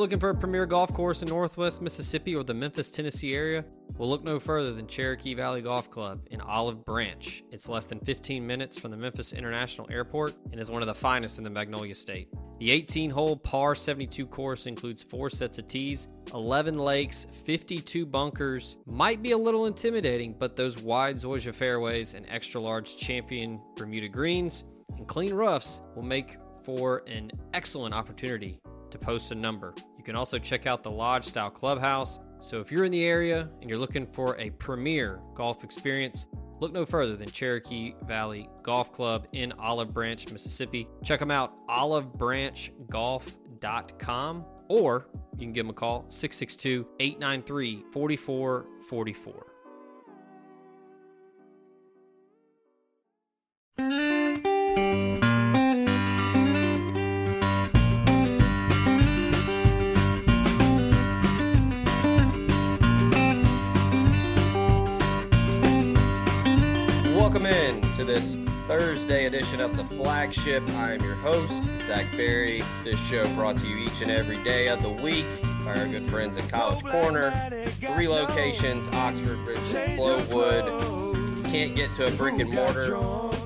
Looking for a premier golf course in Northwest Mississippi or the Memphis, Tennessee area? Well, look no further than Cherokee Valley Golf Club in Olive Branch. It's less than 15 minutes from the Memphis International Airport and is one of the finest in the Magnolia State. The 18 hole par 72 course includes four sets of tees, 11 lakes, 52 bunkers. Might be a little intimidating, but those wide Zoysia fairways and extra large champion Bermuda greens and clean roughs will make for an excellent opportunity to post a number. You can also check out the lodge style clubhouse. So if you're in the area and you're looking for a premier golf experience, look no further than Cherokee Valley Golf Club in Olive Branch, Mississippi. Check them out, olivebranchgolf.com, or you can give them a call, 662 893 4444. To this Thursday edition of the flagship. I am your host, Zach Berry. This show brought to you each and every day of the week by our good friends at College Corner. Three locations Oxford, Richmond, Flowood. If you can't get to a brick and mortar,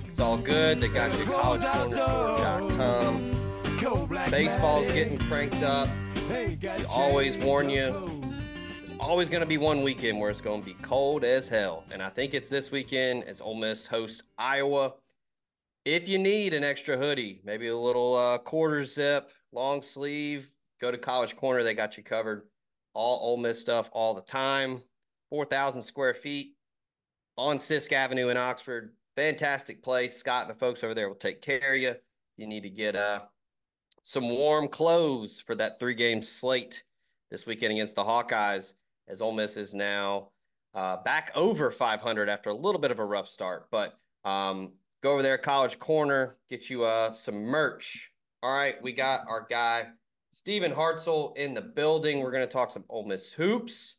it's all good. They got you at collegecornerstore.com. Baseball's getting cranked up. We always warn you always going to be one weekend where it's going to be cold as hell. And I think it's this weekend as Ole Miss hosts Iowa. If you need an extra hoodie, maybe a little uh, quarter zip, long sleeve, go to College Corner. They got you covered. All Ole Miss stuff all the time. 4,000 square feet on Sisk Avenue in Oxford. Fantastic place. Scott and the folks over there will take care of you. You need to get uh, some warm clothes for that three game slate this weekend against the Hawkeyes as Ole Miss is now uh, back over 500 after a little bit of a rough start. But um, go over there, College Corner, get you uh, some merch. All right, we got our guy Stephen Hartzell in the building. We're going to talk some Ole Miss hoops.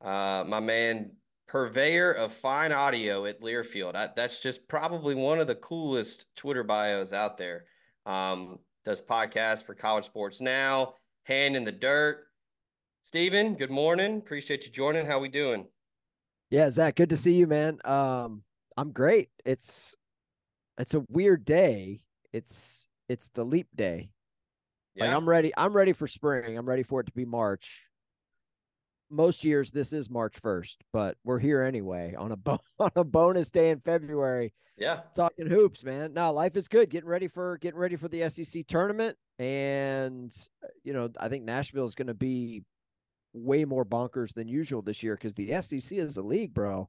Uh, my man, purveyor of fine audio at Learfield. I, that's just probably one of the coolest Twitter bios out there. Um, does podcasts for College Sports Now, Hand in the Dirt. Stephen, good morning. Appreciate you joining. How we doing? Yeah, Zach, good to see you, man. Um, I'm great. It's it's a weird day. It's it's the leap day. Yeah. Like I'm ready. I'm ready for spring. I'm ready for it to be March. Most years this is March 1st, but we're here anyway on a bo- on a bonus day in February. Yeah. Talking hoops, man. Now life is good. Getting ready for getting ready for the SEC tournament and you know, I think Nashville is going to be way more bonkers than usual this year because the SEC is a league, bro.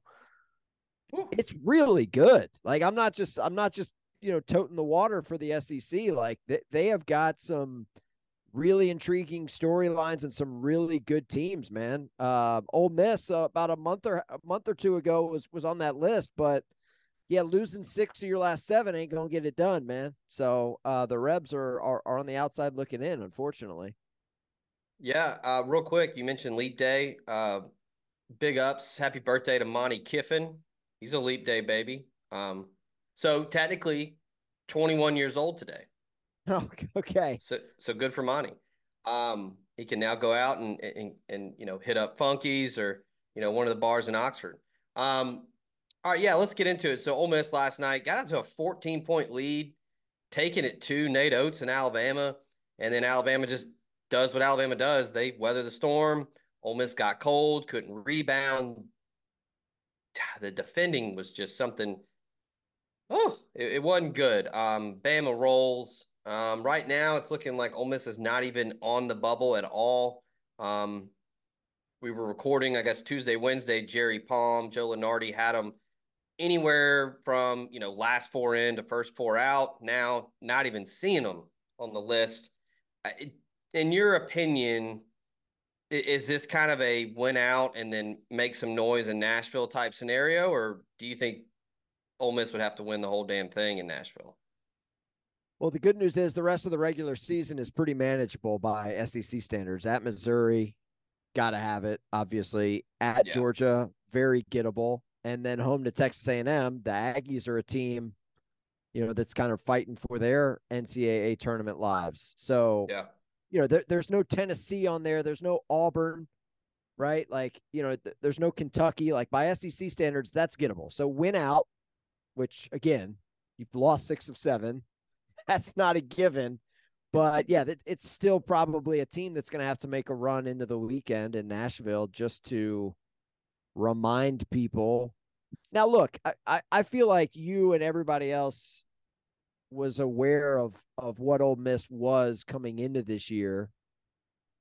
It's really good. Like I'm not just I'm not just you know toting the water for the SEC. Like they they have got some really intriguing storylines and some really good teams, man. Uh, Ole Miss uh, about a month or a month or two ago was was on that list, but yeah, losing six of your last seven ain't gonna get it done, man. So uh, the Rebs are, are are on the outside looking in, unfortunately. Yeah, uh, real quick, you mentioned Leap Day. Uh, big ups. Happy birthday to Monte Kiffin. He's a Leap Day baby. Um, so technically 21 years old today. Oh, okay. So so good for Monty. Um, he can now go out and, and and you know hit up Funkies or you know one of the bars in Oxford. Um, all right, yeah, let's get into it. So Ole Miss last night got out to a 14 point lead, taking it to Nate Oats in Alabama, and then Alabama just does what Alabama does. They weather the storm. Ole Miss got cold, couldn't rebound. The defending was just something. Oh, it, it wasn't good. Um, Bama rolls. Um, right now, it's looking like Ole Miss is not even on the bubble at all. Um, we were recording, I guess, Tuesday, Wednesday. Jerry Palm, Joe Lunardi had them anywhere from you know last four in to first four out. Now, not even seeing them on the list. It, in your opinion, is this kind of a win out and then make some noise in Nashville type scenario, or do you think Ole Miss would have to win the whole damn thing in Nashville? Well, the good news is the rest of the regular season is pretty manageable by SEC standards. At Missouri, got to have it. Obviously, at yeah. Georgia, very gettable, and then home to Texas A&M. The Aggies are a team, you know, that's kind of fighting for their NCAA tournament lives. So, yeah, you know, there, there's no Tennessee on there. There's no Auburn, right? Like, you know, th- there's no Kentucky. Like by SEC standards, that's gettable. So win out, which again, you've lost six of seven. That's not a given. But yeah, it's still probably a team that's going to have to make a run into the weekend in Nashville just to remind people. Now, look, I, I, I feel like you and everybody else was aware of of what Ole Miss was coming into this year,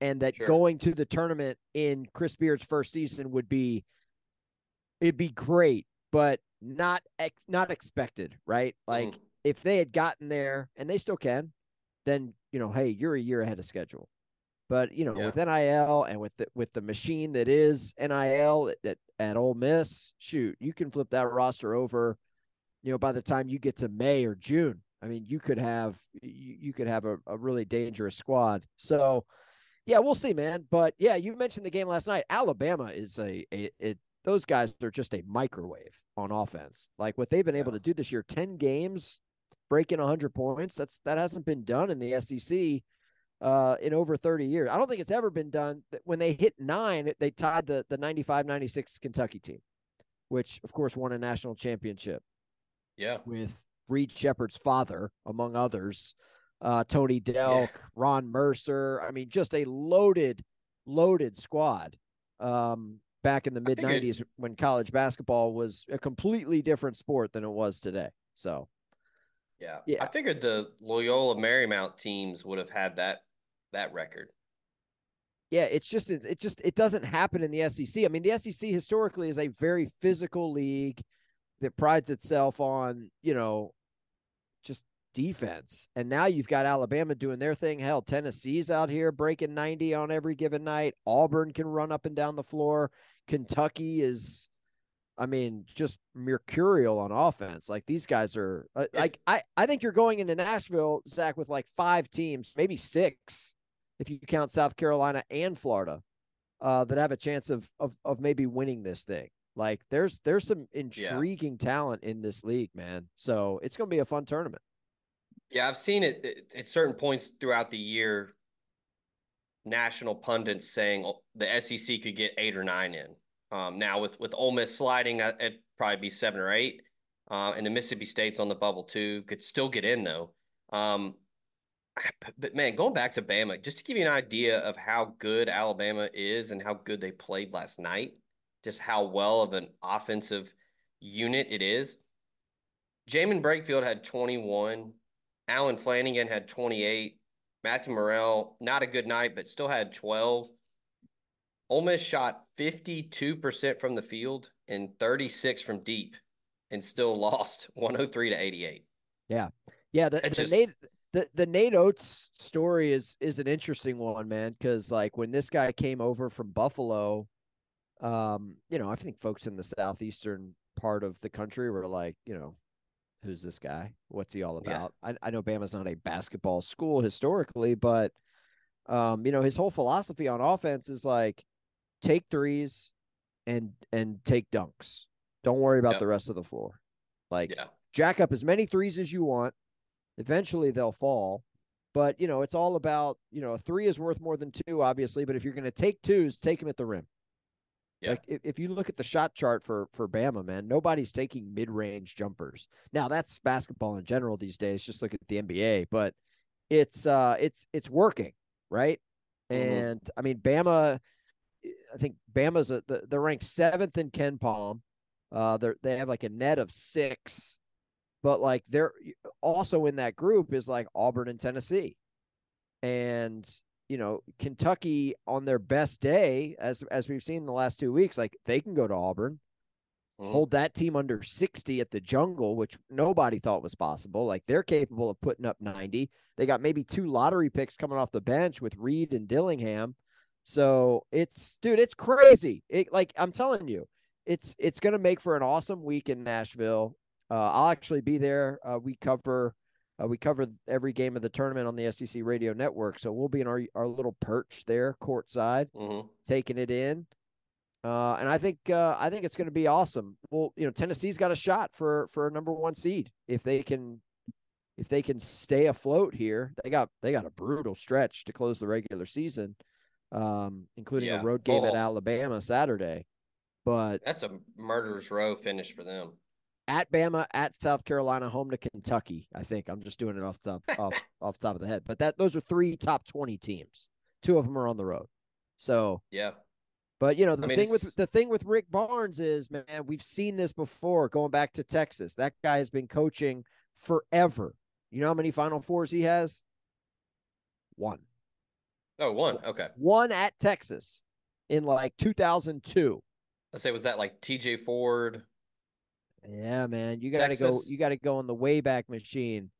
and that sure. going to the tournament in Chris Beard's first season would be it'd be great, but not ex- not expected, right? Like mm. if they had gotten there, and they still can, then you know, hey, you're a year ahead of schedule. But you know, yeah. with NIL and with the, with the machine that is NIL at, at, at Ole Miss, shoot, you can flip that roster over. You know, by the time you get to May or June, I mean, you could have you, you could have a, a really dangerous squad. So, yeah, we'll see, man. But yeah, you mentioned the game last night. Alabama is a, a it. Those guys are just a microwave on offense. Like what they've been yeah. able to do this year, ten games, breaking hundred points. That's that hasn't been done in the SEC uh, in over 30 years. I don't think it's ever been done. When they hit nine, they tied the the 95-96 Kentucky team, which of course won a national championship. Yeah, with Reed Sheppard's father, among others, uh, Tony Delk, yeah. Ron Mercer. I mean, just a loaded, loaded squad. Um, back in the mid '90s, when college basketball was a completely different sport than it was today. So, yeah, yeah. I figured the Loyola Marymount teams would have had that that record. Yeah, it's just it, it just it doesn't happen in the SEC. I mean, the SEC historically is a very physical league that prides itself on, you know, just defense. And now you've got Alabama doing their thing. Hell, Tennessee's out here breaking 90 on every given night. Auburn can run up and down the floor. Kentucky is I mean, just mercurial on offense. Like these guys are uh, like I I think you're going into Nashville, Zach, with like five teams, maybe six, if you count South Carolina and Florida, uh, that have a chance of of of maybe winning this thing. Like there's there's some intriguing yeah. talent in this league, man. So it's going to be a fun tournament. Yeah, I've seen it at certain points throughout the year. National pundits saying oh, the SEC could get eight or nine in. Um, now with with Ole Miss sliding, it'd probably be seven or eight. Uh, and the Mississippi State's on the bubble too. Could still get in though. Um, but man, going back to Bama, just to give you an idea of how good Alabama is and how good they played last night just how well of an offensive unit it is. Jaemyn Brakefield had 21. Allen Flanigan had 28. Matthew Murrell, not a good night, but still had 12. Ole Miss shot 52% from the field and 36 from deep and still lost 103 to 88. Yeah. Yeah. The, the, just, Nate, the, the Nate Oats story is, is an interesting one, man. Cause like when this guy came over from Buffalo, um, you know, I think folks in the southeastern part of the country were like, you know, who's this guy? What's he all about? Yeah. I, I know Bama's not a basketball school historically, but um, you know, his whole philosophy on offense is like take threes and and take dunks. Don't worry about yep. the rest of the floor. Like yeah. jack up as many threes as you want. Eventually they'll fall. But you know, it's all about, you know, a three is worth more than two, obviously. But if you're gonna take twos, take them at the rim. Yeah. Like if, if you look at the shot chart for for Bama, man, nobody's taking mid range jumpers. Now that's basketball in general these days. Just look at the NBA, but it's uh it's it's working, right? Mm-hmm. And I mean Bama, I think Bama's a, they're ranked seventh in KenPom. Uh, they they have like a net of six, but like they're also in that group is like Auburn and Tennessee, and you know, Kentucky on their best day, as as we've seen in the last two weeks, like they can go to Auburn. mm-hmm. hold that team under 60 at the jungle, which nobody thought was possible. Like they're capable of putting up 90. They got maybe two lottery picks coming off the bench with Reed and Dillingham. So it's dude, it's crazy. It like I'm telling you, it's it's gonna make for an awesome week in Nashville. Uh, I'll actually be there. Uh, we cover uh, we cover every game of the tournament on the SEC Radio Network, so we'll be in our our little perch there, courtside, mm-hmm. taking it in. Uh, and I think uh, I think it's going to be awesome. Well, you know, Tennessee's got a shot for for a number one seed if they can if they can stay afloat here. They got they got a brutal stretch to close the regular season, um, including yeah. a road game oh. at Alabama Saturday. But that's a murderer's row finish for them at Bama, at South Carolina, home to Kentucky. I think I'm just doing it off the top off off the top of the head, but that those are three top twenty teams. Two of them are on the road, so yeah. But you know the I mean, thing with the thing with Rick Barnes is, man, we've seen this before. Going back to Texas, that guy has been coaching forever. You know how many Final Fours he has? One. Oh, one. Okay. One at Texas in like 2002. I say, was that like T.J. Ford? Yeah, man, you got to go. You got to go on the Wayback Machine.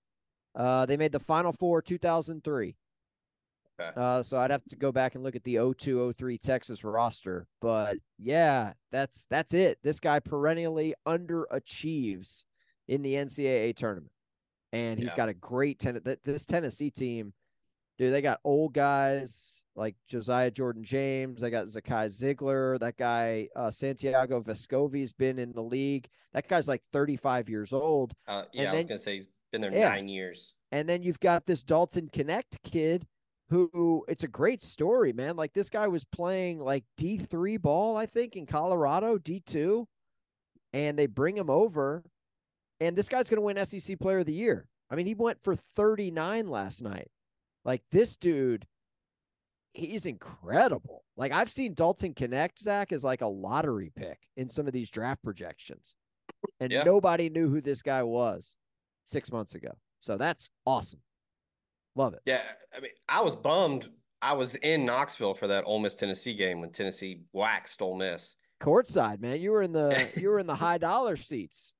Uh, they made the Final Four 2003. Okay. Uh, so I'd have to go back and look at the 0203 Texas roster, but yeah, that's that's it. This guy perennially underachieves in the NCAA tournament, and he's yeah. got a great ten. This Tennessee team, dude, they got old guys like Josiah Jordan James. They got Zakai Zeigler. That guy, uh, Santiago Vescovi's been in the league. That guy's like 35 years old. Uh, yeah, and I was going to say he's been there yeah. nine years. And then you've got this Dalton Knecht kid who it's a great story, man. Like this guy was playing like D3 ball, I think, in Colorado, D2. And they bring him over. And this guy's going to win SEC player of the year. I mean, he went for 39 last night. Like this dude he's incredible. Like I've seen Dalton Knecht, Zach, as like a lottery pick in some of these draft projections. And yeah. nobody knew who this guy was six months ago. So that's awesome. Love it. Yeah. I mean, I was bummed. I was in Knoxville for that Ole Miss Tennessee game when Tennessee waxed Ole Miss. Courtside, man. You were in the you were in the high dollar seats.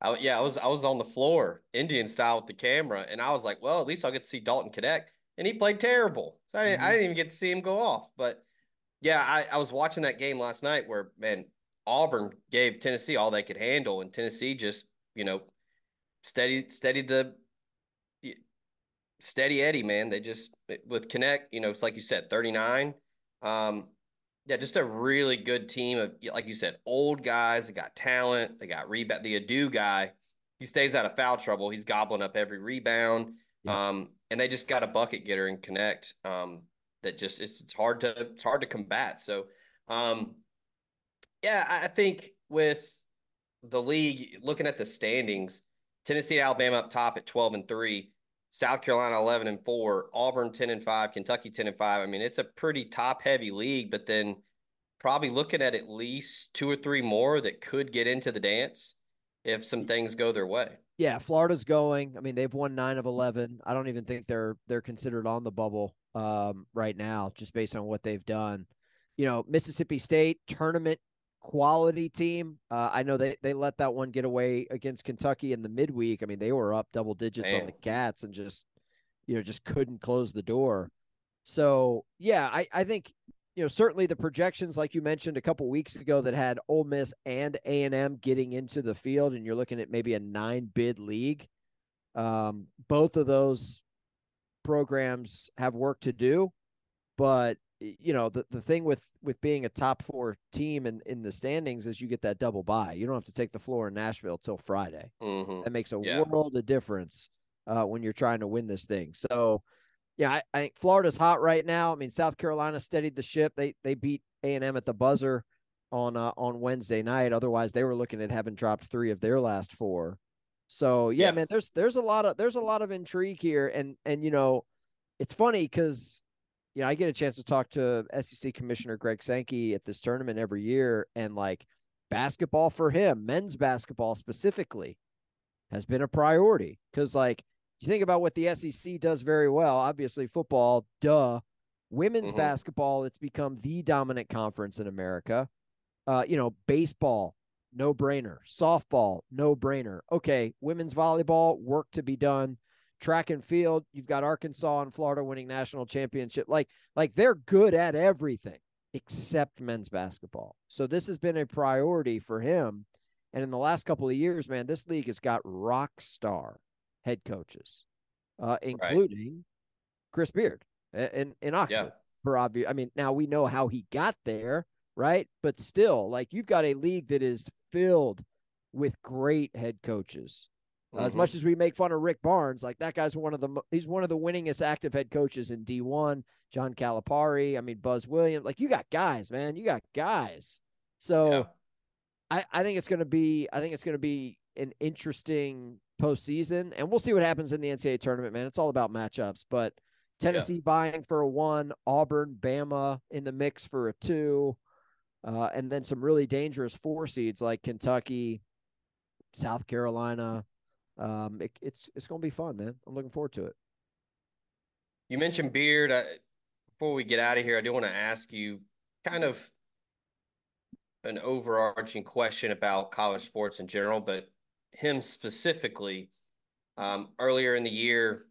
I, yeah, I was I was on the floor, Indian style with the camera, and I was like, well, at least I'll get to see Dalton Knecht and he played terrible. So I, mm-hmm. I, didn't even get to see him go off. But yeah, I, I was watching that game last night where man Auburn gave Tennessee all they could handle, and Tennessee just you know steady steadied the steady Eddie man. They just with Knecht, you know, it's like you said, thirty nine. Um, yeah, just a really good team of like you said, old guys. They got talent. They got rebound. The Aidoo guy, he stays out of foul trouble. He's gobbling up every rebound. Um, and they just got a bucket getter and Knecht. um, that just it's, it's hard to it's hard to combat. So um, yeah, I think with the league looking at the standings, Tennessee, Alabama up top at twelve and three, South Carolina eleven and four, Auburn ten and five, Kentucky ten and five. I mean, it's a pretty top heavy league, but then probably looking at at least two or three more that could get into the dance if some things go their way. Yeah, Florida's going. I mean, they've won nine of eleven. I don't even think they're they're considered on the bubble um, right now, just based on what they've done. You know, Mississippi State tournament quality team. Uh, I know they they let that one get away against Kentucky in the midweek. I mean, they were up double digits Man. on the Cats and just you know just couldn't close the door. So yeah, I I think you know, certainly the projections, like you mentioned a couple weeks ago, that had Ole Miss and A and M getting into the field, and you're looking at maybe a nine bid league. Um, both of those programs have work to do, but you know the, the thing with with being a top four team in in the standings is you get that double bye. You don't have to take the floor in Nashville till Friday. Mm-hmm. That makes a yeah. world of difference uh, when you're trying to win this thing. So yeah, I, I, think Florida's hot right now. I mean, South Carolina steadied the ship. They they beat A and M at the buzzer on uh, on Wednesday night. Otherwise, they were looking at having dropped three of their last four. So yeah, yeah. man, there's there's a lot of there's a lot of intrigue here, and and you know, it's funny because you know I get a chance to talk to SEC Commissioner Greg Sankey at this tournament every year, and like basketball for him, men's basketball specifically, has been a priority because like you think about what the SEC does very well, obviously football, duh. Women's mm-hmm. basketball, it's become the dominant conference in America. Uh, you know, baseball, no brainer. Softball, no brainer. Okay, women's volleyball, work to be done. Track and field, you've got Arkansas and Florida winning national championship. Like, like they're good at everything except men's basketball. So this has been a priority for him. And in the last couple of years, man, this league has got rock star head coaches, uh, including right. Chris Beard in in Oxford. Yeah. For obvious, I mean, now we know how he got there, right? But still, like you've got a league that is filled with great head coaches. Mm-hmm. As much as we make fun of Rick Barnes, like that guy's one of the he's one of the winningest active head coaches in D1. John Calipari, I mean Buzz Williams, like you got guys, man, you got guys. So yeah. I I think it's going to be I think it's going to be an interesting postseason, and we'll see what happens in the NCAA tournament, man. It's all about matchups, but Tennessee yeah. vying for a one, Auburn, Bama in the mix for a two, uh, and then some really dangerous four seeds like Kentucky, South Carolina. Um, it, it's it's going to be fun, man. I'm looking forward to it. You mentioned Beard. I, before we get out of here, I do want to ask you kind of an overarching question about college sports in general, but him specifically. Um, earlier in the year,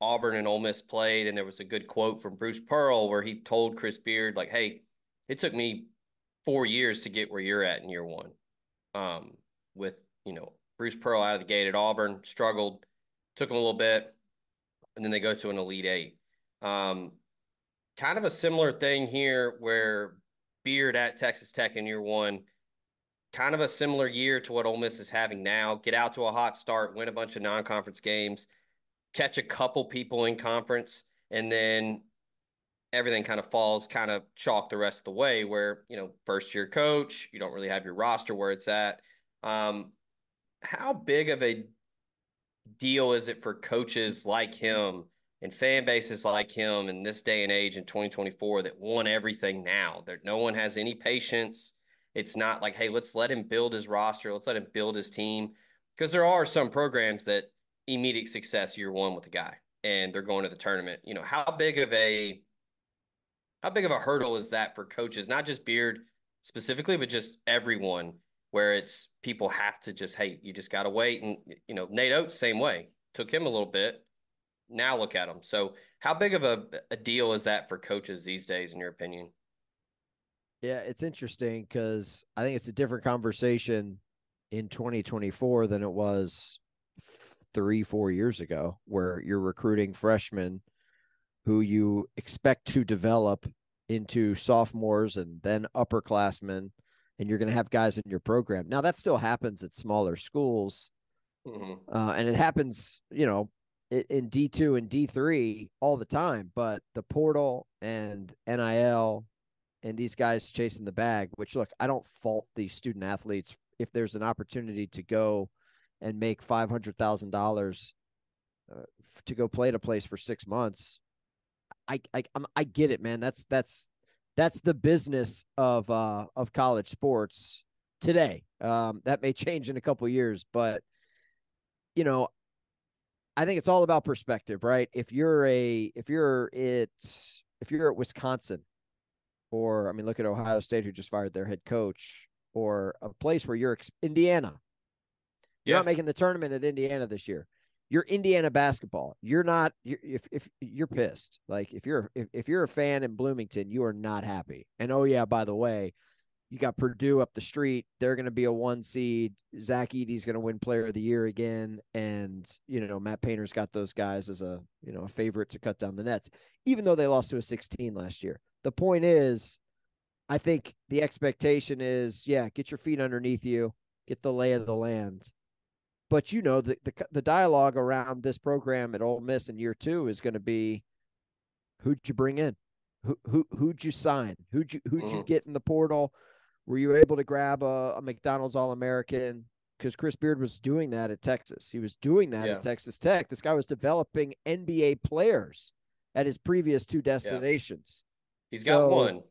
Auburn and Ole Miss played, and there was a good quote from Bruce Pearl where he told Chris Beard, like, "Hey, it took me four years to get where you're at in year one." Um, with you know Bruce Pearl out of the gate at Auburn, struggled, took him a little bit, and then they go to an Elite Eight. Um, kind of a similar thing here where Beard at Texas Tech in year one, kind of a similar year to what Ole Miss is having now. Get out to a hot start, win a bunch of non-conference games, catch a couple people in conference, and then everything kind of falls kind of chalk the rest of the way. Where you know, first year coach, you don't really have your roster where it's at. Um, how big of a deal is it for coaches like him and fan bases like him in this day and age in 2024 that want everything now? That no one has any patience. It's not like, hey, let's let him build his roster, let's let him build his team. Because there are some programs that immediate success year one with a guy and they're going to the tournament. You know, how big of a how big of a hurdle is that for coaches, not just Beard specifically, but just everyone where it's people have to just, hey, you just got to wait. And, you know, Nate Oats, same way. Took him a little bit. Now look at him. So, how big of a, a deal is that for coaches these days, in your opinion? Yeah, it's interesting because I think it's a different conversation in 2024 than it was three, four years ago, where you're recruiting freshmen who you expect to develop into sophomores and then upperclassmen and you're going to have guys in your program. Now that still happens at smaller schools, mm-hmm. uh, and it happens, you know, in D two and D three all the time. But the portal and NIL and these guys chasing the bag. Which look, I don't fault these student athletes if there's an opportunity to go and make five hundred thousand uh, dollars to go play at a place for six months. I I I'm, I get it, man. That's that's that's the business of uh of college sports today. Um, that may change in a couple years, but you know, I think it's all about perspective, right? If you're a if you're it if you're at Wisconsin, or I mean, look at Ohio State who just fired their head coach, or a place where you're Indiana. You're yeah. not making the tournament at Indiana this year you're Indiana basketball. You're not you're, if if you're pissed. Like if you're if, if you're a fan in Bloomington, you are not happy. And oh yeah, by the way, you got Purdue up the street. They're going to be a one seed. Zach Edey's going to win Player of the Year again, and you know Matt Painter's got those guys as a you know a favorite to cut down the nets, even though they lost to a 16 last year. The point is, I think the expectation is, yeah, get your feet underneath you, get the lay of the land, but you know the, the the dialogue around this program at Ole Miss in year two is going to be, who'd you bring in, who who who'd you sign, who'd you who'd mm-hmm. you get in the portal, were you able to grab a, a McDonald's All American? Because Chris Beard was doing that at Texas. He was doing that yeah. at Texas Tech. This guy was developing NBA players at his previous two destinations. Yeah. He's so, got one,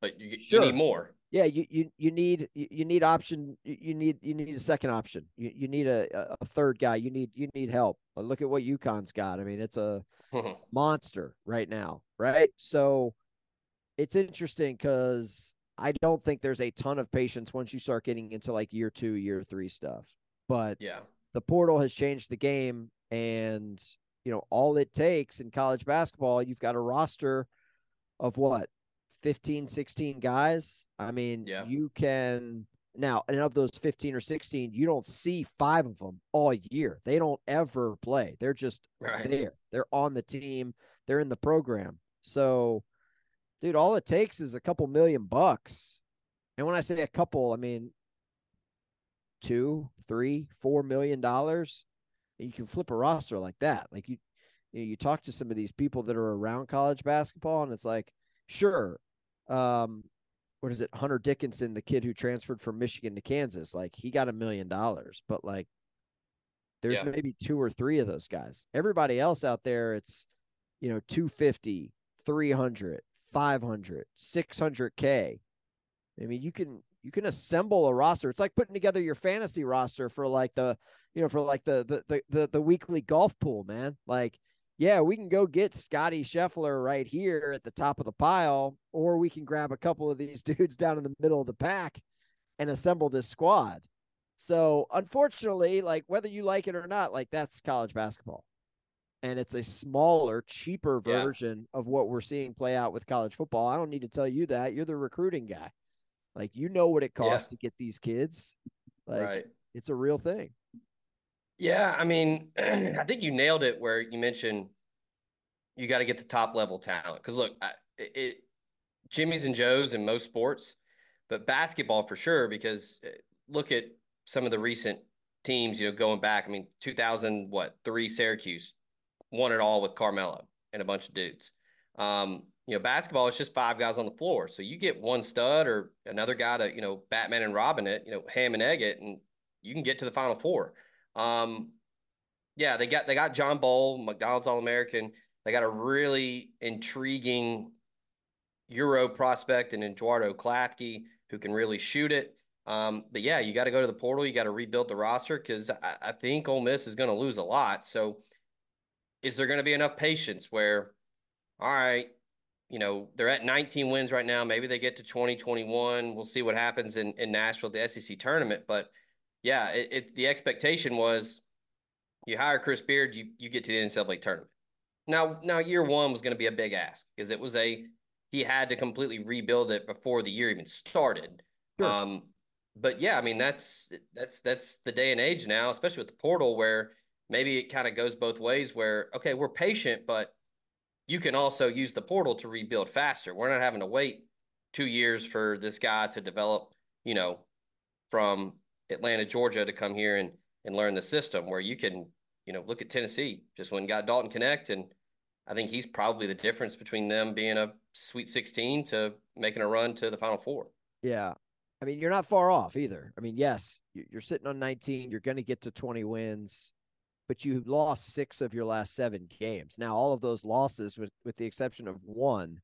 but you, sure. you need more yeah, you you you need you need option. You need you need a second option. You you need a, a third guy. You need you need help. Look at what UConn's got. I mean, it's a monster right now, right? So it's interesting because I don't think there's a ton of patience once you start getting into like year two, year three stuff. But yeah, the portal has changed the game. And, you know, all it takes in college basketball, you've got a roster of what, 15, 16 guys? I mean, yeah. you can now, and of those 15 or 16, you don't see five of them all year. They don't ever play. They're just right. there. They're on the team, they're in the program. So, dude, all it takes is a couple million bucks. And when I say a couple, I mean two, three, four million dollars. And You can flip a roster like that. Like you, you, know, you talk to some of these people that are around college basketball, and it's like, sure, um, what is it? Hunter Dickinson, the kid who transferred from Michigan to Kansas, like he got a million dollars, but like there's yeah. maybe two or three of those guys. Everybody else out there, it's you know 250, 300, 500, 600k. I mean, you can you can assemble a roster. It's like putting together your fantasy roster for like the, you know, for like the the the the, the weekly golf pool, man. Like, yeah, we can go get Scotty Scheffler right here at the top of the pile, or we can grab a couple of these dudes down in the middle of the pack and assemble this squad. So, unfortunately, like whether you like it or not, like that's college basketball. And it's a smaller, cheaper version yeah. of what we're seeing play out with college football. I don't need to tell you that. You're the recruiting guy. Like you know what it costs yeah. to get these kids. Like right. it's a real thing. Yeah, I mean, I think you nailed it where you mentioned you got to get the top level talent. Because look, I, it, Jimmy's and Joe's in most sports, but basketball for sure. Because uh, look at some of the recent teams, you know, going back. I mean, 2000 what three Syracuse won it all with Carmelo and a bunch of dudes. Um, you know, basketball is just five guys on the floor. So you get one stud or another guy to, you know, Batman and Robin it, you know, ham and egg it, and you can get to the final four. Um, yeah, they got they got John Bol, McDonald's All American. They got a really intriguing Euro prospect and Eduardo Klafke who can really shoot it. Um, but yeah, you got to go to the portal. You got to rebuild the roster because I, I think Ole Miss is going to lose a lot. So, is there going to be enough patience where, all right, you know, they're at 19 wins right now. Maybe they get to 2021. we'll see what happens in, in Nashville, the SEC tournament. But yeah, it, it, the expectation was you hire Chris Beard, you you get to the NCAA tournament. Now, now year one was going to be a big ask because it was a he had to completely rebuild it before the year even started. Sure. Um, but yeah, I mean that's that's that's the day and age now, especially with the portal, where maybe it kind of goes both ways. Where okay, we're patient, but you can also use the portal to rebuild faster. We're not having to wait two years for this guy to develop, you know, from Atlanta, Georgia to come here and, and learn the system where you can, you know, look at Tennessee, just when got Dalton Knecht. And I think he's probably the difference between them being a sweet 16 to making a run to the final four. Yeah. I mean, you're not far off either. I mean, yes, you're sitting on 19. You're going to get to 20 wins but you lost six of your last seven games. Now, all of those losses, with with the exception of one,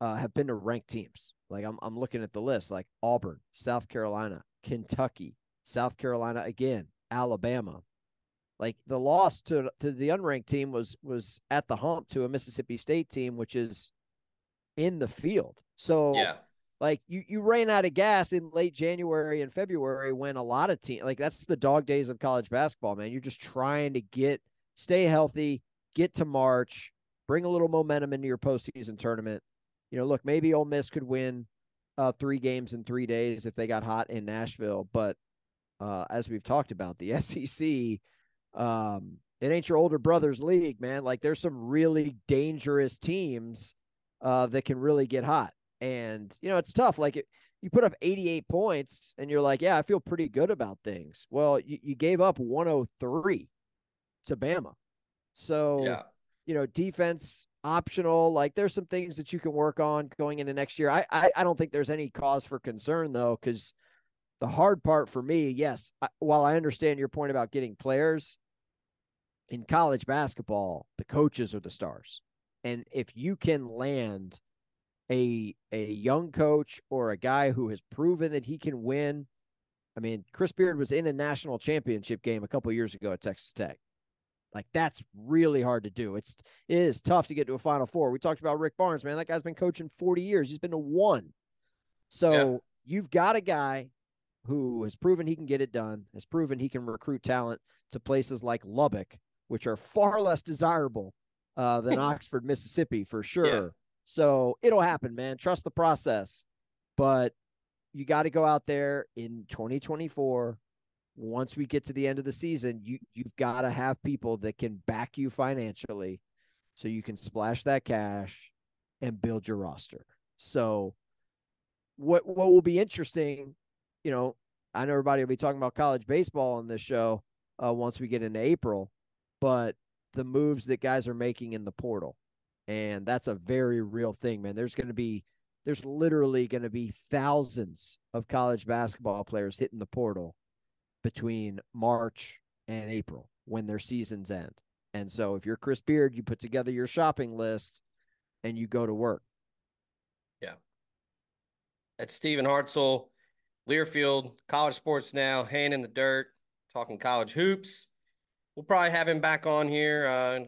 uh, have been to ranked teams. Like I'm I'm looking at the list, like Auburn, South Carolina, Kentucky, South Carolina again, Alabama. Like the loss to to the unranked team was was at the hump to a Mississippi State team, which is in the field. So yeah like you you ran out of gas in late January and February when a lot of teams like that's the dog days of college basketball, man. You're just trying to get stay healthy, get to March, bring a little momentum into your postseason tournament. You know, look, maybe Ole Miss could win uh, three games in three days if they got hot in Nashville, but uh, as we've talked about, the SEC, um, it ain't your older brother's league, man. Like there's some really dangerous teams uh, that can really get hot. And, you know, it's tough. Like it, you put up 88 points and you're like, yeah, I feel pretty good about things. Well, you, you gave up 103 to Bama. So, yeah. you know, defense optional. Like there's some things that you can work on going into next year. I, I, I don't think there's any cause for concern though, because the hard part for me, yes, I, while I understand your point about getting players in college basketball, the coaches are the stars. And if you can land – a a young coach or a guy who has proven that he can win. I mean, Chris Beard was in a national championship game a couple years ago at Texas Tech. Like that's really hard to do. It's it is tough to get to a Final Four. We talked about Rick Barnes, man. That guy's been coaching 40 years. He's been to one. So yeah. you've got a guy who has proven he can get it done, has proven he can recruit talent to places like Lubbock, which are far less desirable uh, than Oxford, Mississippi, for sure. Yeah. So it'll happen, man. Trust the process. But you got to go out there in 2024. Once we get to the end of the season, you you've got to have people that can back you financially, so you can splash that cash and build your roster. So, what what will be interesting, you know, I know everybody will be talking about college baseball on this show uh, once we get into April, but the moves that guys are making in the portal, and that's a very real thing, man. There's going to be there's literally going to be thousands of college basketball players hitting the portal between March and April when their seasons end. And so if you're Chris Beard, you put together your shopping list and you go to work. Yeah. That's Stephen Hartzell, Learfield, College Sports Now, hand in the dirt, talking college hoops. We'll probably have him back on here uh,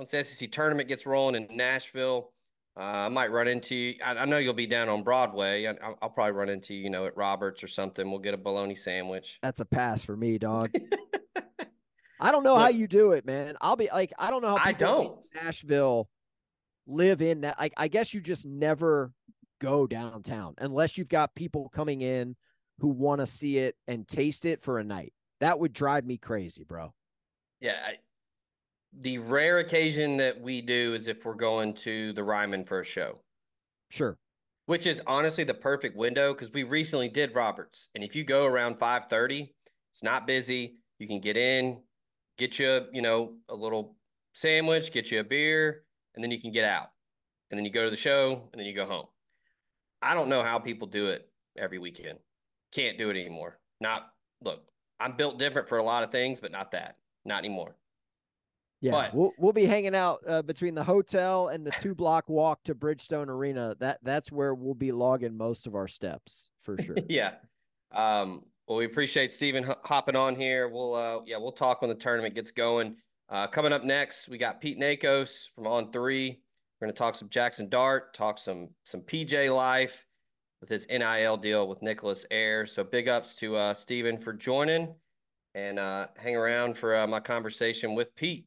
once the SEC tournament gets rolling in Nashville. Uh, I might run into you. I, I, know you'll be down on Broadway. I, will probably run into you, you know, at Roberts or something. We'll get a bologna sandwich. That's a pass for me, dog. I don't know Look, how you do it, man. I'll be like, I don't know how I don't Nashville live in that. Like, I guess you just never go downtown unless you've got people coming in who want to see it and taste it for a night. That would drive me crazy, bro. Yeah, I, the rare occasion that we do is if we're going to the Ryman for a show. Sure. Which is honestly the perfect window because we recently did Roberts. And if you go around 5:30, it's not busy. You can get in, get you, you know, a little sandwich, get you a beer, and then you can get out. And then you go to the show and then you go home. I don't know how people do it every weekend. Can't do it anymore. Not look, I'm built different for a lot of things, but not that. Not anymore. Yeah, but, we'll we'll be hanging out uh, between the hotel and the two block walk to Bridgestone Arena. That that's where we'll be logging most of our steps for sure. yeah. Um, well, we appreciate Stephen hopping on here. We'll uh, yeah, we'll talk when the tournament gets going. Uh, coming up next, we got Pete Nakos from On Three. We're going to talk some Jaxson Dart, talk some some PJ life with his NIL deal with Nicholas Air. So big ups to uh, Stephen for joining, and uh, hang around for uh, my conversation with Pete.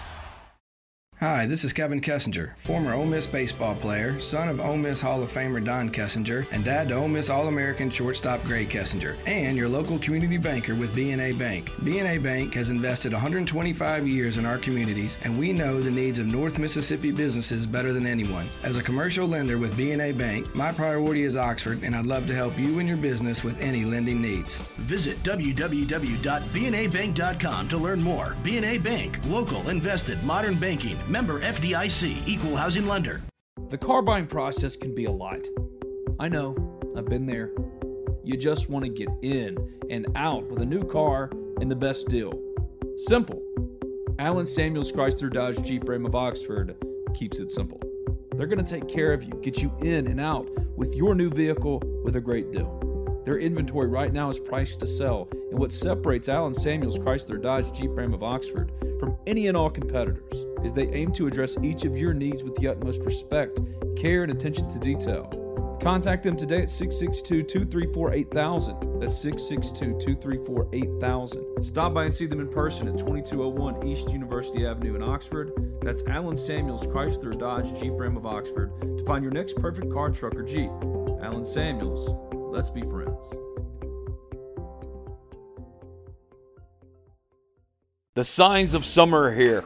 Hi, this is Kevin Kessinger, former Ole Miss baseball player, son of Ole Miss Hall of Famer Don Kessinger, and dad to Ole Miss All-American shortstop Grae Kessinger, and your local community banker with BNA Bank. BNA Bank has invested 125 years in our communities, and we know the needs of North Mississippi businesses better than anyone. As a commercial lender with BNA Bank, my priority is Oxford, and I'd love to help you and your business with any lending needs. Visit www.bnabank.com to learn more. BNA Bank, local, invested, modern banking Member FDIC, Equal Housing Lender. The car buying process can be a lot. I know, I've been there. You just want to get in and out with a new car and the best deal. Simple. Allen Samuels Chrysler Dodge Jeep Ram of Oxford keeps it simple. They're going to take care of you, get you in and out with your new vehicle with a great deal. Their inventory right now is priced to sell, and what separates Allen Samuels Chrysler Dodge Jeep Ram of Oxford from any and all competitors is they aim to address each of your needs with the utmost respect, care, and attention to detail. Contact them today at 662 234 8000. That's 662 234 8000. Stop by and see them in person at 2201 East University Avenue in Oxford. That's Allen Samuels Chrysler Dodge Jeep Ram of Oxford to find your next perfect car, truck, or Jeep. Allen Samuels, let's be friends. The signs of summer are here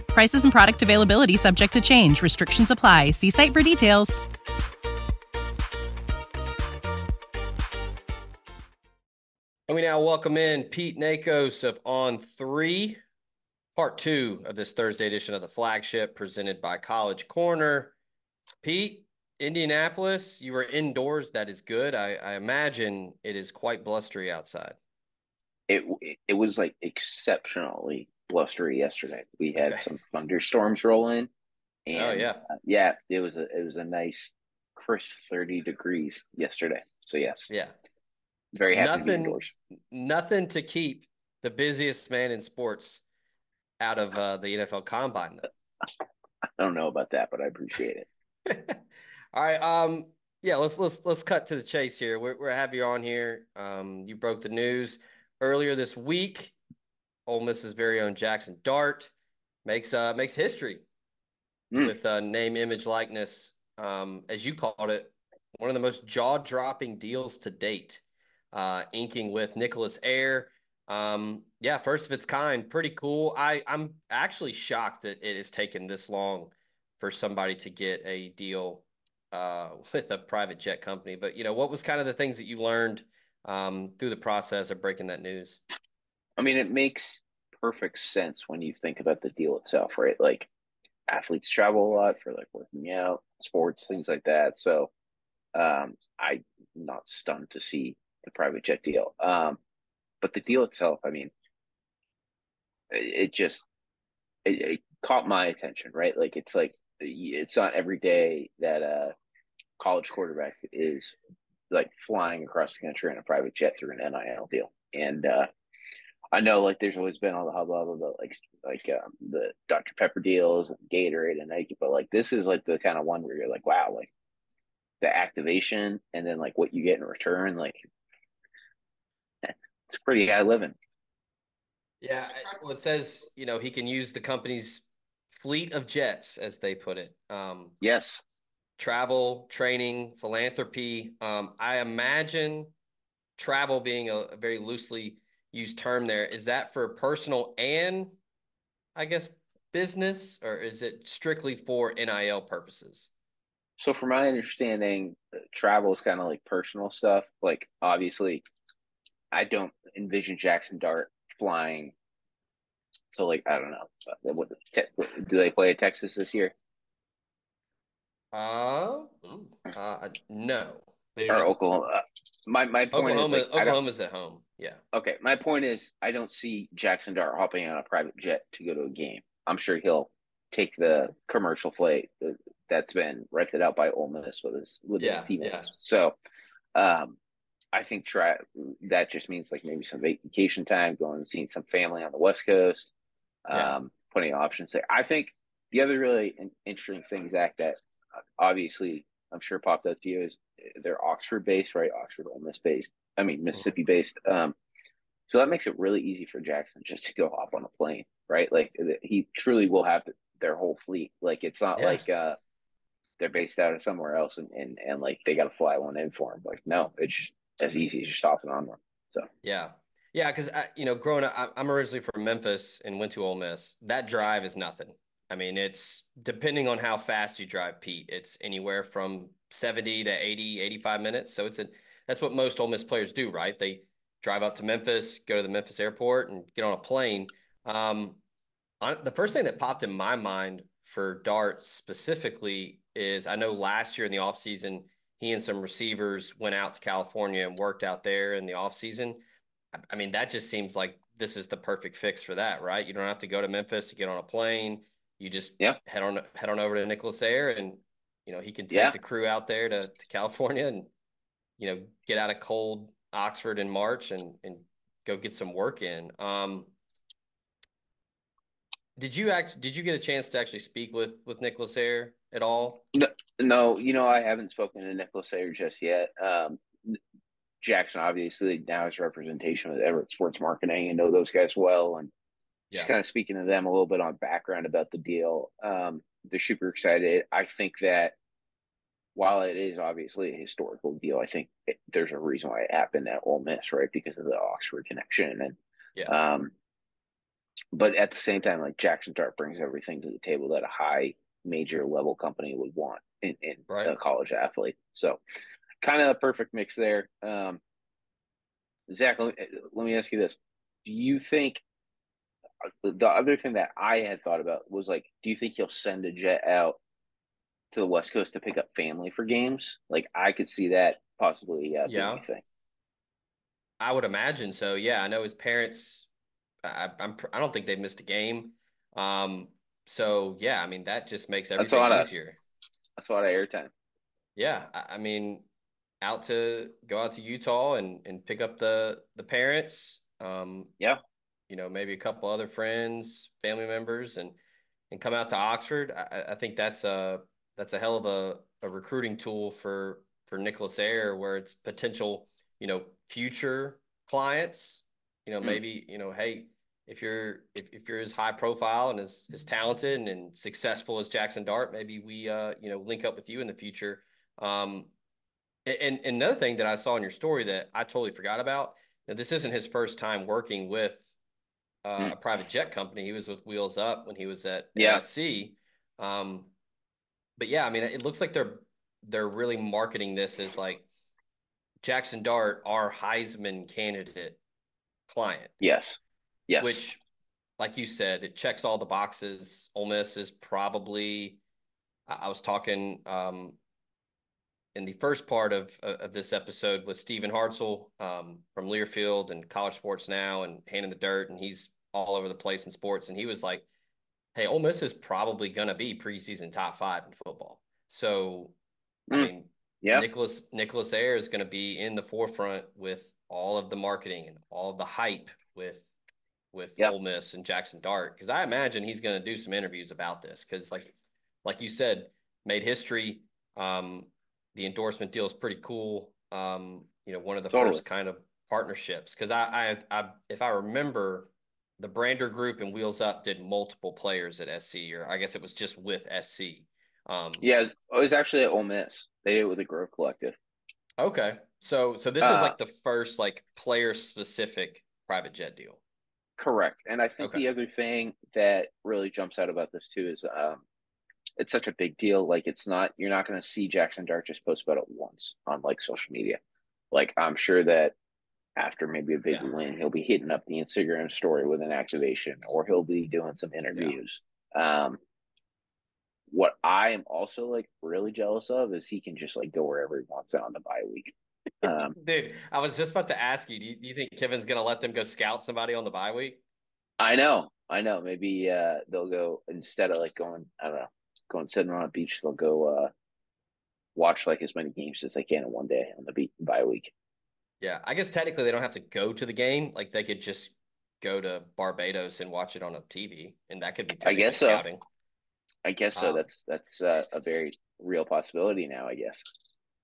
Prices and product availability subject to change. Restrictions apply. See site for details. And we now welcome in Pete Nakos of On3, part two of this Thursday edition of the flagship presented by College Corner. Pete, Indianapolis, you were indoors. That is good. I, I imagine it is quite blustery outside. It it was like exceptionally blustery yesterday. We had okay. some thunderstorms roll in. And, oh yeah, uh, yeah. It was a it was a nice crisp thirty degrees yesterday. So yes, yeah, very happy nothing, to indoors. Nothing to keep the busiest man in sports out of uh, the NFL Combine. Though. I don't know about that, but I appreciate it. All right. Um. Yeah. Let's let's let's cut to the chase here. We're we're have you on here. Um. You broke the news earlier this week. Ole Miss's very own Jaxson Dart makes uh makes history mm. with uh, name, image, likeness. Um, as you called it, one of the most jaw dropping deals to date uh, inking with Nicholas Air. Um, yeah, first of its kind, pretty cool. I I'm actually shocked that it has taken this long for somebody to get a deal uh, with a private jet company. But you know, what was kind of the things that you learned um, through the process of breaking that news? I mean, it makes perfect sense when you think about the deal itself, right? Like athletes travel a lot for like working out, sports, things like that. So um, I'm not stunned to see the private jet deal. Um, but the deal itself, I mean, it, it just it, it, caught my attention, right? Like it's like it's not every day that a college quarterback is like flying across the country in a private jet through an NIL deal, and uh, I know like there's always been all the hubbub about like like um, the Dr Pepper deals and Gatorade and Nike, but like this is like the kind of one where you're like, wow, like the activation and then like what you get in return, like it's pretty high living. Yeah, well, it says you know he can use the company's fleet of jets, as they put it. Um, yes, travel, training, philanthropy. Um, I imagine travel being a, a very loosely used term. There is that for personal and, I guess, business, or is it strictly for NIL purposes? So, from my understanding, travel is kind of like personal stuff. Like, obviously, I don't envision Jaxson Dart flying. So like I don't know. Uh, what, do they play at Texas this year? Uh, uh no. Or Oklahoma. Uh, my my point Oklahoma, is like, Oklahoma's at home. Yeah. Okay. My point is I don't see Jaxson Dart hopping on a private jet to go to a game. I'm sure he'll take the commercial flight that's been rented out by Ole Miss with his with yeah, his teammates. Yeah. So um I think try that just means like maybe some vacation time, going and seeing some family on the West Coast. Yeah. Um, plenty of options there. I think the other really interesting thing, Zach, that obviously I'm sure popped up to you is they're Oxford based, right? Oxford, Ole Miss based. I mean Mississippi based. Um, so that makes it really easy for Jaxson just to go hop on a plane, right? Like he truly will have their whole fleet. Like it's not yeah. like uh, they're based out of somewhere else and, and, and like they got to fly one in for him. Like no, it's just as easy as just off and on one. So yeah, Yeah, because you know, growing up, I'm originally from Memphis and went to Ole Miss. That drive is nothing. I mean, it's depending on how fast you drive, Pete. It's anywhere from 70 to 80, 85 minutes. So it's a that's what most Ole Miss players do, right? They drive out to Memphis, go to the Memphis airport, and get on a plane. Um, on, the first thing that popped in my mind for Dart specifically is I know last year in the offseason, he and some receivers went out to California and worked out there in the offseason. I, I mean, that just seems like this is the perfect fix for that, right? You don't have to go to Memphis to get on a plane. You just yeah. head on head on over to Nicholas Air and you know, he can take Yeah. the crew out there to, to California and, you know, get out of cold Oxford in March and, and go get some work in. Um, did you act, did you get a chance to actually speak with, with Nicholas Air at all? No, you know, I haven't spoken to Nicholas Air just yet. Um, Jaxson obviously now has representation with Everett Sports Marketing and know those guys well, and just kind of speaking to them a little bit on background about the deal. Um, they're super excited. I think that while it is obviously a historical deal, I think it, there's a reason why it happened at Ole Miss, right? Because of the Oxford connection, and Yeah. um, but at the same time, like Jaxson Dart brings everything to the table that a high major level company would want in, in Right. a college athlete. So kind of a perfect mix there. Um, Zach, let me, let me ask you this. Do you think the other thing that I had thought about was like, do you think he'll send a jet out to the West Coast to pick up family for games? Like, I could see that possibly uh, being Yeah. thing. I would imagine so. Yeah. I know his parents, I, I'm, I don't think they've missed a game. Um, so yeah, I mean, that just makes That's everything of- easier. That's a lot of airtime. Yeah, I, I mean, out to go out to Utah and and pick up the the parents. Um, Yeah. You know, maybe a couple other friends, family members, and and come out to Oxford. I, I- think that's a that's a hell of a, a recruiting tool for for Nicholas Air, where it's potential, you know, future clients. You know, Mm. maybe you know, hey, if you're if, if you're as high profile and as, as talented and, and successful as Jaxson Dart, maybe we uh you know link up with you in the future. Um, and, and another thing that I saw in your story that I totally forgot about. Now, this isn't his first time working with uh, Mm. a private jet company. He was with Wheels Up when he was at Yeah. USC. Um, but yeah, I mean, it looks like they're they're really marketing this as like Jaxson Dart, our Heisman candidate client Yes. Yes. which, like you said, it checks all the boxes. Ole Miss is probably. I, I was talking um, in the first part of of this episode with Stephen Hartzell um, from Learfield and College Sports Now and Hand in the Dirt, and he's all over the place in sports, and he was like, "Hey, Ole Miss is probably going to be preseason top five in football." So, I Mm. mean, yeah. Nicholas Nicholas Air is going to be in the forefront with all of the marketing and all the hype with with Yep. Ole Miss and Jaxson Dart because I imagine he's going to do some interviews about this because like like you said, made history. Um, the endorsement deal is pretty cool. Um, you know, one of the Totally. first kind of partnerships because I, I I if I remember. The Brandr Group and Wheels Up did multiple players at SC, or I guess it was just with SC. Um, Yeah, it was, it was actually at Ole Miss. They did it with the Grove Collective. Okay. So so this is Uh, like the first like player specific private jet deal. Correct. And I think Okay. the other thing that really jumps out about this too is um, it's such a big deal. Like it's not you're not going to see Jaxson Dart just post about it once on like social media. Like I'm sure that after maybe a big Yeah. win, he'll be hitting up the Instagram story with an activation, or he'll be doing some interviews. Um, what I am also like really jealous of is he can just like go wherever he wants on the bye week. Um, Dude, I was just about to ask you, do you, do you think Kiffin's gonna let them go scout somebody on the bye week? I know, I know. Maybe uh, they'll go instead of like going, I don't know, going sitting on a beach. They'll go uh, watch like as many games as they can in one day on the beat bye week. Yeah, I guess technically they don't have to go to the game. Like they could just go to Barbados and watch it on a TV, and that could be I guess technically so. scouting. I guess so. Um, that's that's uh, a very real possibility now. I guess.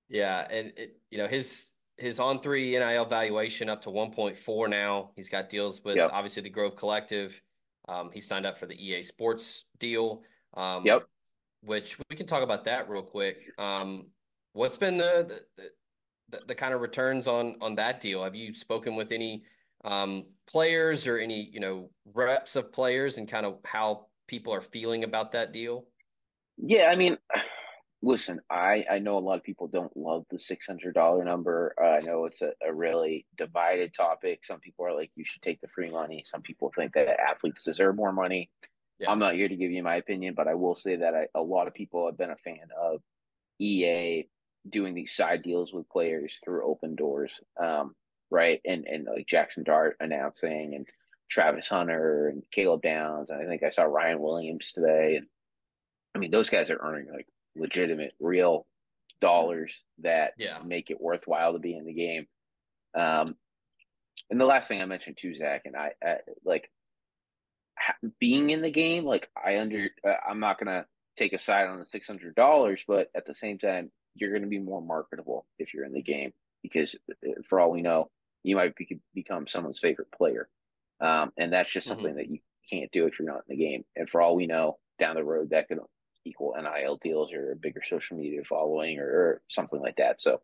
Yeah, and it, you know his his on three NIL valuation up to 1.4 now. He's got deals with Yep. obviously the Grove Collective. Um, he signed up for the EA Sports deal. Um, Yep. Which we can talk about that real quick. Um, what's been the the, the the kind of returns on on that deal? Have you spoken with any um, players or any you know reps of players and kind of how people are feeling about that deal? Yeah, I mean, listen, I I know a lot of people don't love the six hundred dollar number. Uh, I know it's a, a really divided topic. Some people are like, you should take the free money. Some people think that athletes deserve more money. Yeah. I'm not here to give you my opinion, but I will say that I, a lot of people have been a fan of EA doing these side deals with players through open doors, um, right? And and like Jaxson Dart announcing and Travis Hunter and Caleb Downs, and I think I saw Ryan Williams today. And I mean, those guys are earning like legitimate, real dollars that yeah. make it worthwhile to be in the game. Um, and the last thing I mentioned too, Zach, and I, I like being in the game. Like I under, uh, I'm not gonna take a side on the six hundred dollars, but at the same time, you're gonna be more marketable if you're in the game because, uh, for all we know, you might be, become someone's favorite player, um, and that's just something mm-hmm. that you can't do if you're not in the game. And for all we know, down the road, that could equal NIL deals or a bigger social media following or, or something like that. So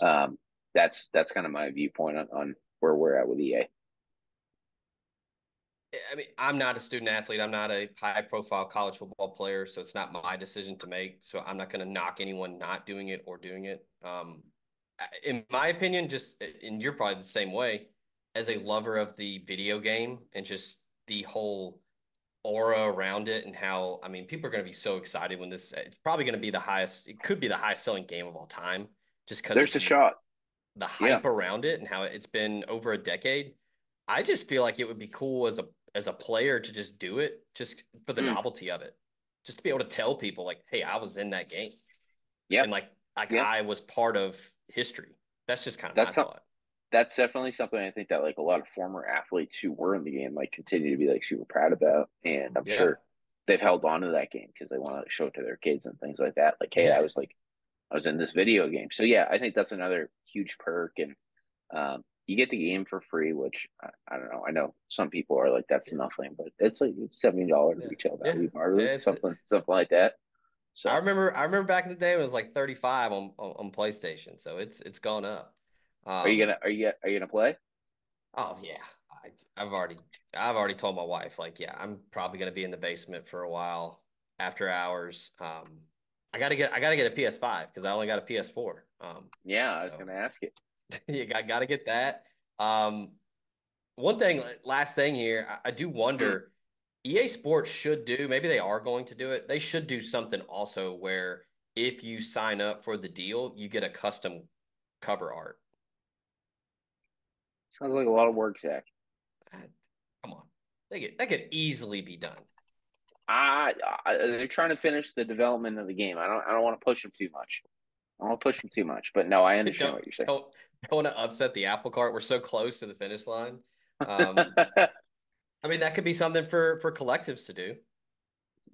um, that's that's kind of my viewpoint on, on where we're at with EA. I mean, I'm not a student athlete. I'm not a high profile college football player, so it's not my decision to make. So I'm not going to knock anyone not doing it or doing it. Um, in my opinion, just and you're probably the same way. As a lover of the video game and just the whole aura around it and how I mean people are going to be so excited when this it's probably going to be the highest it could be the highest selling game of all time just cuz There's a shot. The hype yeah. around it and how it's been over a decade. I just feel like it would be cool as a as a player to just do it just for the mm. novelty of it. Just to be able to tell people like, "Hey, I was in that game." Yeah. And like like yeah. I was part of history. That's just kind of That's my some, that's definitely something I think that like a lot of former athletes who were in the game like continue to be like super proud about, and I'm yeah. sure they've held on to that game because they want to show it to their kids and things like that. Like, hey. I was like, I was in this video game. So yeah, I think that's another huge perk, and um, you get the game for free, which I, I, don't know. I know some people are like, that's nothing, but it's like it's seventy dollars yeah. retail value, yeah. something something like that. So I remember, I remember back in the day it was like thirty five on, on on PlayStation, so it's it's gone up. Um, are you gonna are you are you gonna play? Oh yeah, I, have already I've already told my wife like yeah I'm probably gonna be in the basement for a while after hours. Um, I gotta get I gotta get a PS5 because I only got a PS4. Um, yeah, I was gonna ask you. you got gotta get that. Um, one thing, last thing here, I, I do wonder. EA Sports should do, maybe they are going to do it. They should do something also where if you sign up for the deal, you get a custom cover art. Sounds like a lot of work, Zach. Come on, they could, that could easily be done. I, I, they're trying to finish the development of the game. I don't I don't want to push them too much. I don't want to push them too much, but no, I understand don't, what you're saying. Don't, don't want to upset the apple cart. We're so close to the finish line. Um, I mean, that could be something for for collectives to do.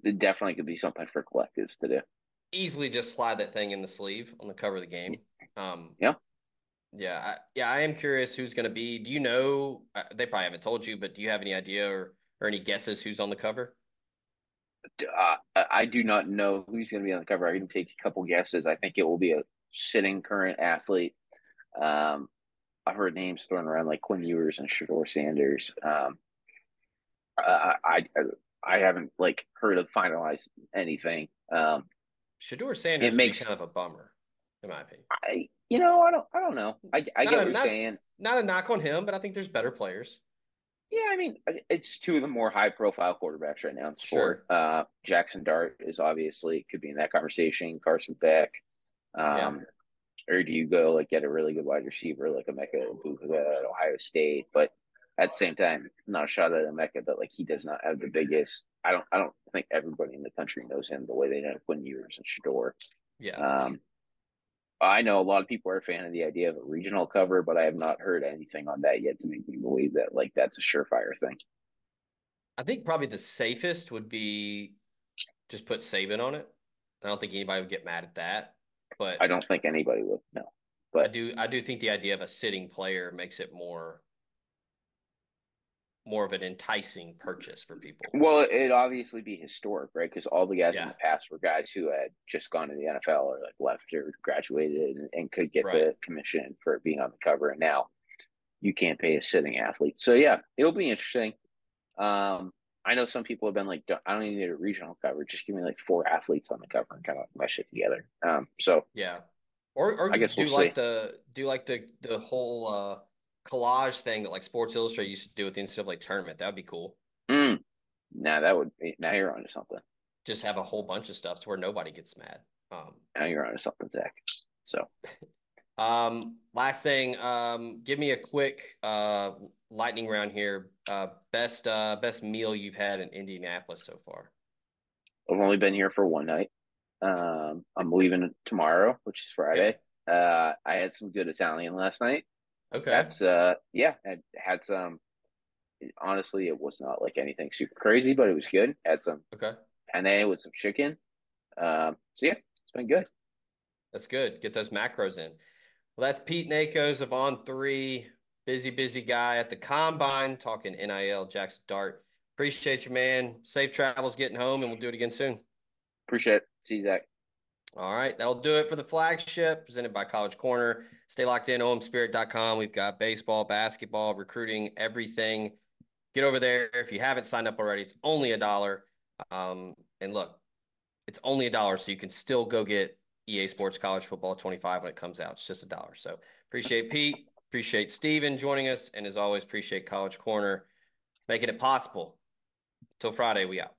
It definitely could be something for collectives to do. Easily, just slide that thing in the sleeve on the cover of the game. Um, yeah. Yeah, I, yeah, I am curious who's going to be. Do you know? Uh, they probably haven't told you, but do you have any idea or or any guesses who's on the cover? Uh, I do not know who's going to be on the cover. I can take a couple guesses. I think it will be a sitting current athlete. Um, I've heard names thrown around like Quinn Ewers and Shedeur Sanders. Um, I, I I haven't like heard of finalized anything. Um, Shedeur Sanders it makes kind of a bummer, in my opinion. I you know, I don't, I don't know. I, I get what you're not, saying. Not a knock on him, but I think there's better players. Yeah, I mean, it's two of the more high-profile quarterbacks right now in sport. Sure. Uh, Jaxson Dart is obviously could be in that conversation. Carson Beck, um, yeah. Or do you go like get a really good wide receiver like Emeka Egbuka at Ohio State? But at the same time, not a shot at Emeka, but like he does not have the biggest. I don't, I don't think everybody in the country knows him the way they know Quinn Ewers and Shedeur. Yeah. Um, I know a lot of people are a fan of the idea of a regional cover, but I have not heard anything on that yet to make me believe that like that's a surefire thing. I think probably the safest would be just put Saban on it. I don't think anybody would get mad at that, but I don't think anybody would. No, but I do. I do think the idea of a sitting player makes it more more of an enticing purchase for people. Well, it'd obviously be historic, right? Because all the guys yeah. in the past were guys who had just gone to the NFL or like left or graduated and, and could get right. the commission for being on the cover. And now you can't pay a sitting athlete. So yeah, it'll be interesting. Um, I know some people have been like, I don't even need a regional cover. Just give me like four athletes on the cover and kind of mesh it together. Um, so yeah, or or I guess do we'll like see. the do like the the whole uh collage thing that like Sports Illustrated used to do at the NCAA tournament. That'd be cool. Mm, nah, that would be now you're onto something. Just have a whole bunch of stuff to where nobody gets mad. Um, Now you're onto something, Zach. So Um, last thing, um, give me a quick uh lightning round here. Uh, best uh best meal you've had in Indianapolis so far. I've only been here for one night. Um, I'm leaving tomorrow, which is Friday. Uh, I had some good Italian last night. Okay. That's uh, yeah, I had some. Honestly, it was not like anything super crazy, but it was good. Had some Okay. penne with some chicken. Um, so yeah, it's been good. That's good. Get those macros in. Well, that's Pete Nakos of On3. Busy, busy guy at the combine talking NIL Jaxson Dart. Appreciate you, man. Safe travels getting home, and we'll do it again soon. Appreciate it. See you, Zach. All right, that'll do it for the flagship presented by College Corner. Stay locked in, omspirit.com. We've got baseball, basketball, recruiting, everything. Get over there. If you haven't signed up already, it's only a dollar. Um, and look, it's only a dollar, so you can still go get EA Sports College Football 25 when it comes out. It's just a dollar. So appreciate Pete, appreciate Stephen joining us, and as always, appreciate College Corner making it possible. Till Friday, we out.